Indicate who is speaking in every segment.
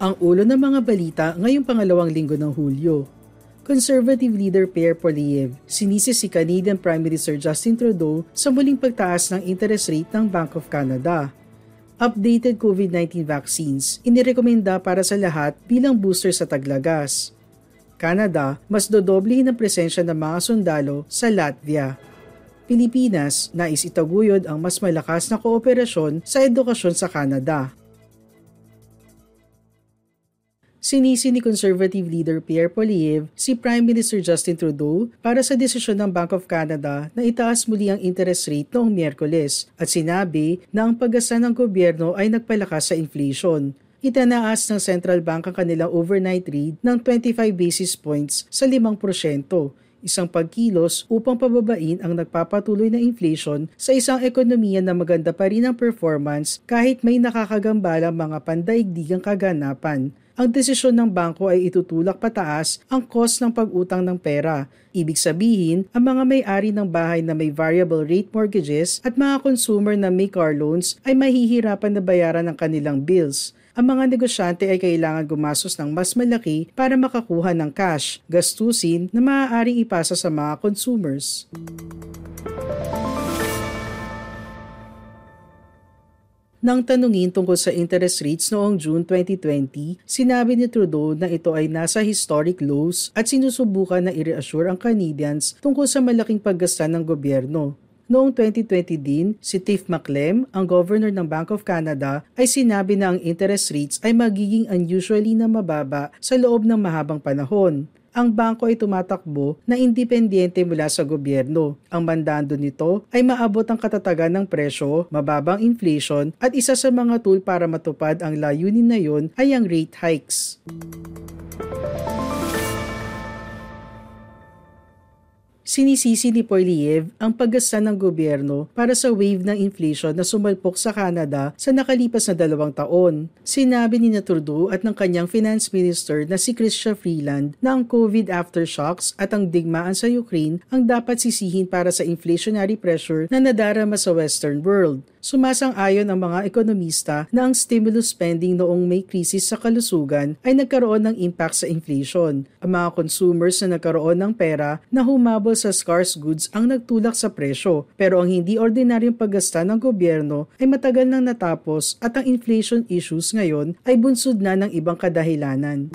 Speaker 1: Ang ulo ng mga balita ngayong pangalawang linggo ng Hulyo. Conservative leader Pierre Poilievre sinisi si Canadian Prime Minister Justin Trudeau sa muling pagtaas ng interest rate ng Bank of Canada. Updated COVID-19 vaccines inirekomenda para sa lahat bilang booster sa taglagas. Canada, mas dodoblehin ang presensya ng mga sundalo sa Latvia. Pilipinas, nais itaguyod ang mas malakas na kooperasyon sa edukasyon sa Canada. Sinisi ni Conservative leader Pierre Poilievre si Prime Minister Justin Trudeau para sa desisyon ng Bank of Canada na itaas muli ang interest rate noong Miyerkules at sinabi na ang paggasa ng gobyerno ay nagpalakas sa inflation. Itanaas ng Central Bank ang kanilang overnight rate ng 25 basis points sa 5%, isang pagkilos upang pababain ang nagpapatuloy na inflation sa isang ekonomiya na maganda pa rin ang performance kahit may nakakagambalang mga pandaigdigang kaganapan ang desisyon ng bangko ay itutulak pataas ang cost ng pag-utang ng pera. Ibig sabihin, ang mga may-ari ng bahay na may variable rate mortgages at mga consumer na may car loans ay mahihirapan na bayaran ang kanilang bills ang mga negosyante ay kailangan gumastos ng mas malaki para makakuha ng cash, gastusin na maaaring ipasa sa mga consumers. Nang tanungin tungkol sa interest rates noong June 2020, sinabi ni Trudeau na ito ay nasa historic lows at sinusubukan na i-reassure ang Canadians tungkol sa malaking paggasta ng gobyerno. Noong 2020 din, si Tiff Maclem, ang governor ng Bank of Canada, ay sinabi na ang interest rates ay magiging unusually na mababa sa loob ng mahabang panahon ang bangko ay tumatakbo na independyente mula sa gobyerno. Ang mandando nito ay maabot ang katatagan ng presyo, mababang inflation at isa sa mga tool para matupad ang layunin na yon ay ang rate hikes. Sinisisi ni Poilievre ang paggasta ng gobyerno para sa wave ng inflation na sumalpok sa Canada sa nakalipas na dalawang taon. Sinabi ni Trudeau at ng kanyang finance minister na si Chrystia Freeland na ang COVID aftershocks at ang digmaan sa Ukraine ang dapat sisihin para sa inflationary pressure na nadarama sa Western world. Sumasang-ayon ang mga ekonomista na ang stimulus spending noong may krisis sa kalusugan ay nagkaroon ng impact sa inflation. Ang mga consumers na nagkaroon ng pera na humabol sa scarce goods ang nagtulak sa presyo, pero ang hindi ordinaryong paggasta ng gobyerno ay matagal nang natapos at ang inflation issues ngayon ay bunsod na ng ibang kadahilanan.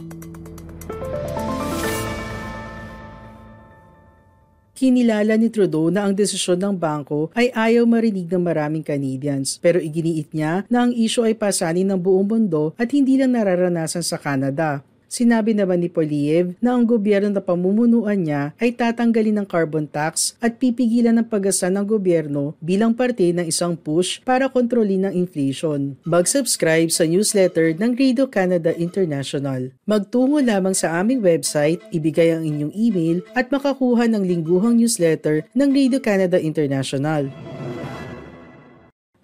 Speaker 1: Kinilala ni Trudeau na ang desisyon ng bangko ay ayaw marinig ng maraming Canadians pero iginiit niya na ang isyo ay pasanin ng buong mundo at hindi lang nararanasan sa Canada. Sinabi naman ni Poliev na ang gobyerno na pamumunuan niya ay tatanggalin ng carbon tax at pipigilan ng pag-asa ng gobyerno bilang parte ng isang push para kontrolin ang inflation. Mag-subscribe sa newsletter ng Radio Canada International. Magtungo lamang sa aming website, ibigay ang inyong email at makakuha ng lingguhang newsletter ng Radio Canada International.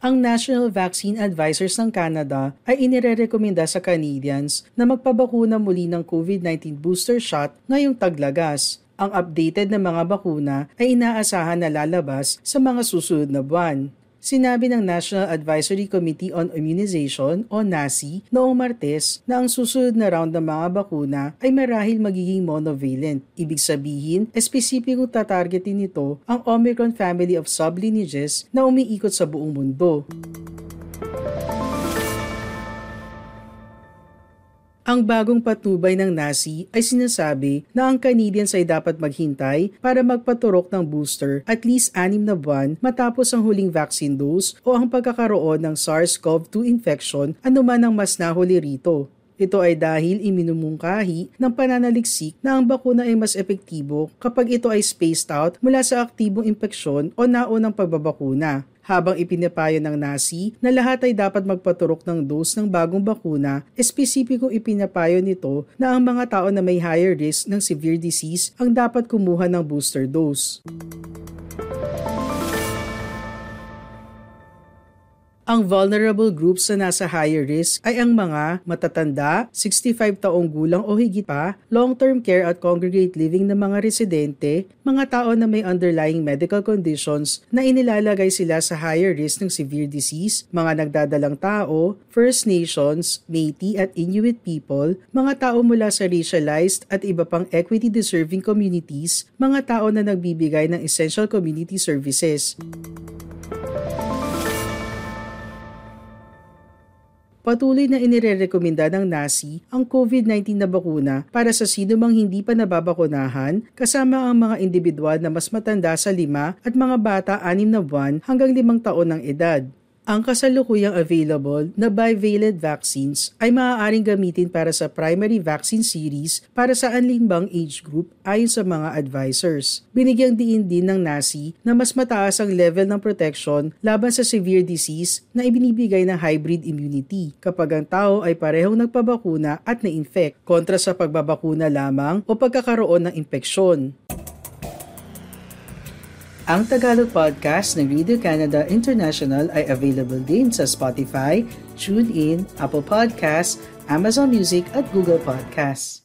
Speaker 1: Ang National Vaccine Advisors ng Canada ay inirerekomenda sa Canadians na magpabakuna muli ng COVID-19 booster shot ngayong taglagas. Ang updated na mga bakuna ay inaasahan na lalabas sa mga susunod na buwan. Sinabi ng National Advisory Committee on Immunization o NACI noong Martes na ang susunod na round ng mga bakuna ay marahil magiging monovalent. Ibig sabihin, espesipikong tatargetin nito ang Omicron family of sublineages na umiikot sa buong mundo. Ang bagong patnubay ng NASI ay sinasabi na ang Canadians ay dapat maghintay para magpaturok ng booster at least anim na buwan matapos ang huling vaccine dose o ang pagkakaroon ng SARS-CoV-2 infection anuman ang mas nahuli rito. Ito ay dahil iminumungkahi ng pananaliksik na ang bakuna ay mas epektibo kapag ito ay spaced out mula sa aktibong impeksyon o naunang pagbabakuna. Habang ipinapayo ng Nasi na lahat ay dapat magpaturok ng dose ng bagong bakuna, espesipikong ipinapayo nito na ang mga tao na may higher risk ng severe disease ang dapat kumuha ng booster dose. Ang vulnerable groups na nasa higher risk ay ang mga matatanda, 65 taong gulang o higit pa, long-term care at congregate living ng mga residente, mga tao na may underlying medical conditions na inilalagay sila sa higher risk ng severe disease, mga nagdadalang tao, First Nations, Métis at Inuit people, mga tao mula sa racialized at iba pang equity-deserving communities, mga tao na nagbibigay ng essential community services. Patuloy na inirerekomenda ng NACI ang COVID-19 na bakuna para sa sino mang hindi pa nababakunahan kasama ang mga individual na mas matanda sa 5 at mga bata 6 na buwan hanggang 5 taon ng edad. Ang kasalukuyang available na bivalent vaccines ay maaaring gamitin para sa primary vaccine series para sa anlimbang age group ayon sa mga advisors. Binigyang diin din ng NACI na mas mataas ang level ng protection laban sa severe disease na ibinibigay ng hybrid immunity kapag ang tao ay parehong nagpabakuna at na-infect kontra sa pagbabakuna lamang o pagkakaroon ng impeksyon. Ang Tagalog podcast ng Radio Canada International ay available din sa Spotify, TuneIn, Apple Podcasts, Amazon Music at Google Podcasts.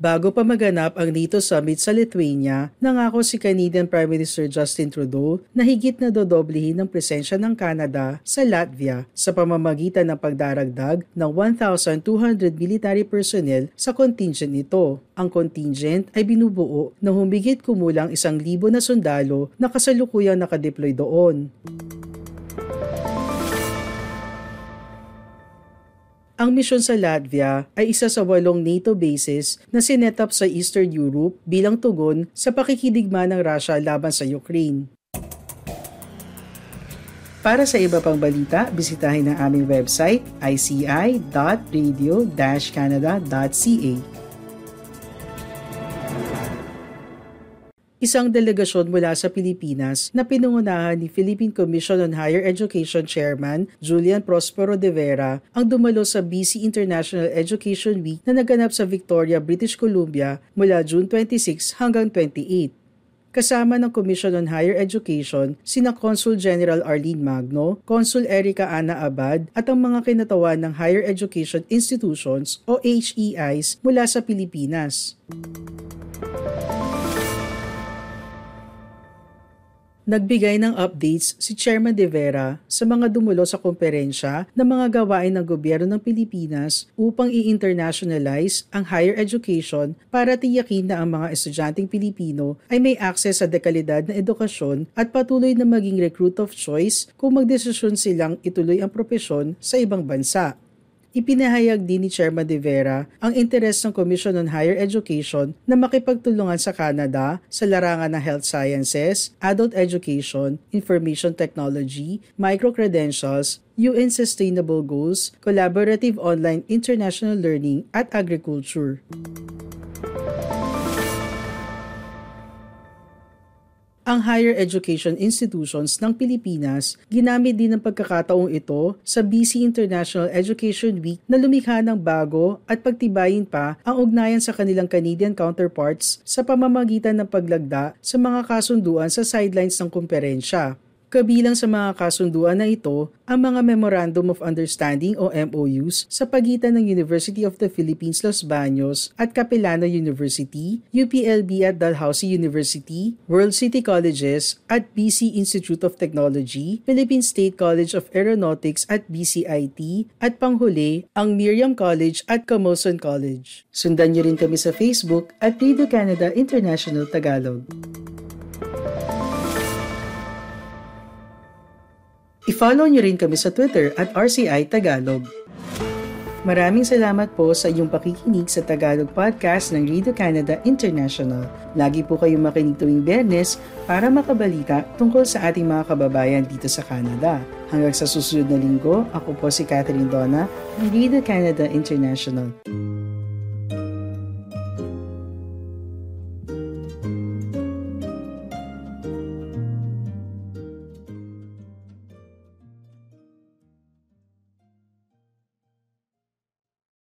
Speaker 1: Bago pa maganap ang NATO Summit sa Lithuania, nangako si Canadian Prime Minister Justin Trudeau na higit na dodoblihin ang presensya ng Canada sa Latvia sa pamamagitan ng pagdaragdag ng 1,200 military personnel sa contingent nito. Ang contingent ay binubuo ng humigit kumulang isang libo na sundalo na kasalukuyang nakadeploy doon. Ang misyon sa Latvia ay isa sa walong NATO bases na sinetap sa Eastern Europe bilang tugon sa pakikidigma ng Russia laban sa Ukraine. Para sa iba pang balita, bisitahin ang aming website ici.radio-canada.ca. Isang delegasyon mula sa Pilipinas na pinungunahan ni Philippine Commission on Higher Education Chairman Julian Prospero de Vera ang dumalo sa BC International Education Week na naganap sa Victoria, British Columbia mula June 26 hanggang 28 kasama ng Commission on Higher Education sina Consul General Arlene Magno, Consul Erica Ana Abad at ang mga kinatawan ng Higher Education Institutions o HEIs mula sa Pilipinas. Nagbigay ng updates si Chairman De Vera sa mga dumulo sa komperensya ng mga gawain ng gobyerno ng Pilipinas upang i-internationalize ang higher education para tiyakin na ang mga estudyanteng Pilipino ay may access sa dekalidad na edukasyon at patuloy na maging recruit of choice kung magdesisyon silang ituloy ang propesyon sa ibang bansa. Ipinahayag din ni Chairman De Vera ang interes ng Commission on Higher Education na makipagtulungan sa Canada sa larangan ng health sciences, adult education, information technology, micro-credentials, UN Sustainable Goals, collaborative online international learning at agriculture. Ang higher education institutions ng Pilipinas, ginamit din ng pagkakataong ito sa BC International Education Week na lumikha ng bago at pagtibayin pa ang ugnayan sa kanilang Canadian counterparts sa pamamagitan ng paglagda sa mga kasunduan sa sidelines ng kumperensya. Kabilang sa mga kasunduan na ito ang mga Memorandum of Understanding o MOUs sa pagitan ng University of the Philippines Los Baños at Capilano University, UPLB at Dalhousie University, World City Colleges at BC Institute of Technology, Philippine State College of Aeronautics at BCIT, at panghuli ang Miriam College at Camosun College. Sundan niyo rin kami sa Facebook at Radio Canada International Tagalog. I-follow nyo rin kami sa Twitter at RCI Tagalog. Maraming salamat po sa iyong pakikinig sa Tagalog Podcast ng Radio Canada International. Lagi po kayong makinig tuwing Bernes para makabalita tungkol sa ating mga kababayan dito sa Canada. Hanggang sa susunod na linggo, ako po si Catherine Donna ng Radio Canada International.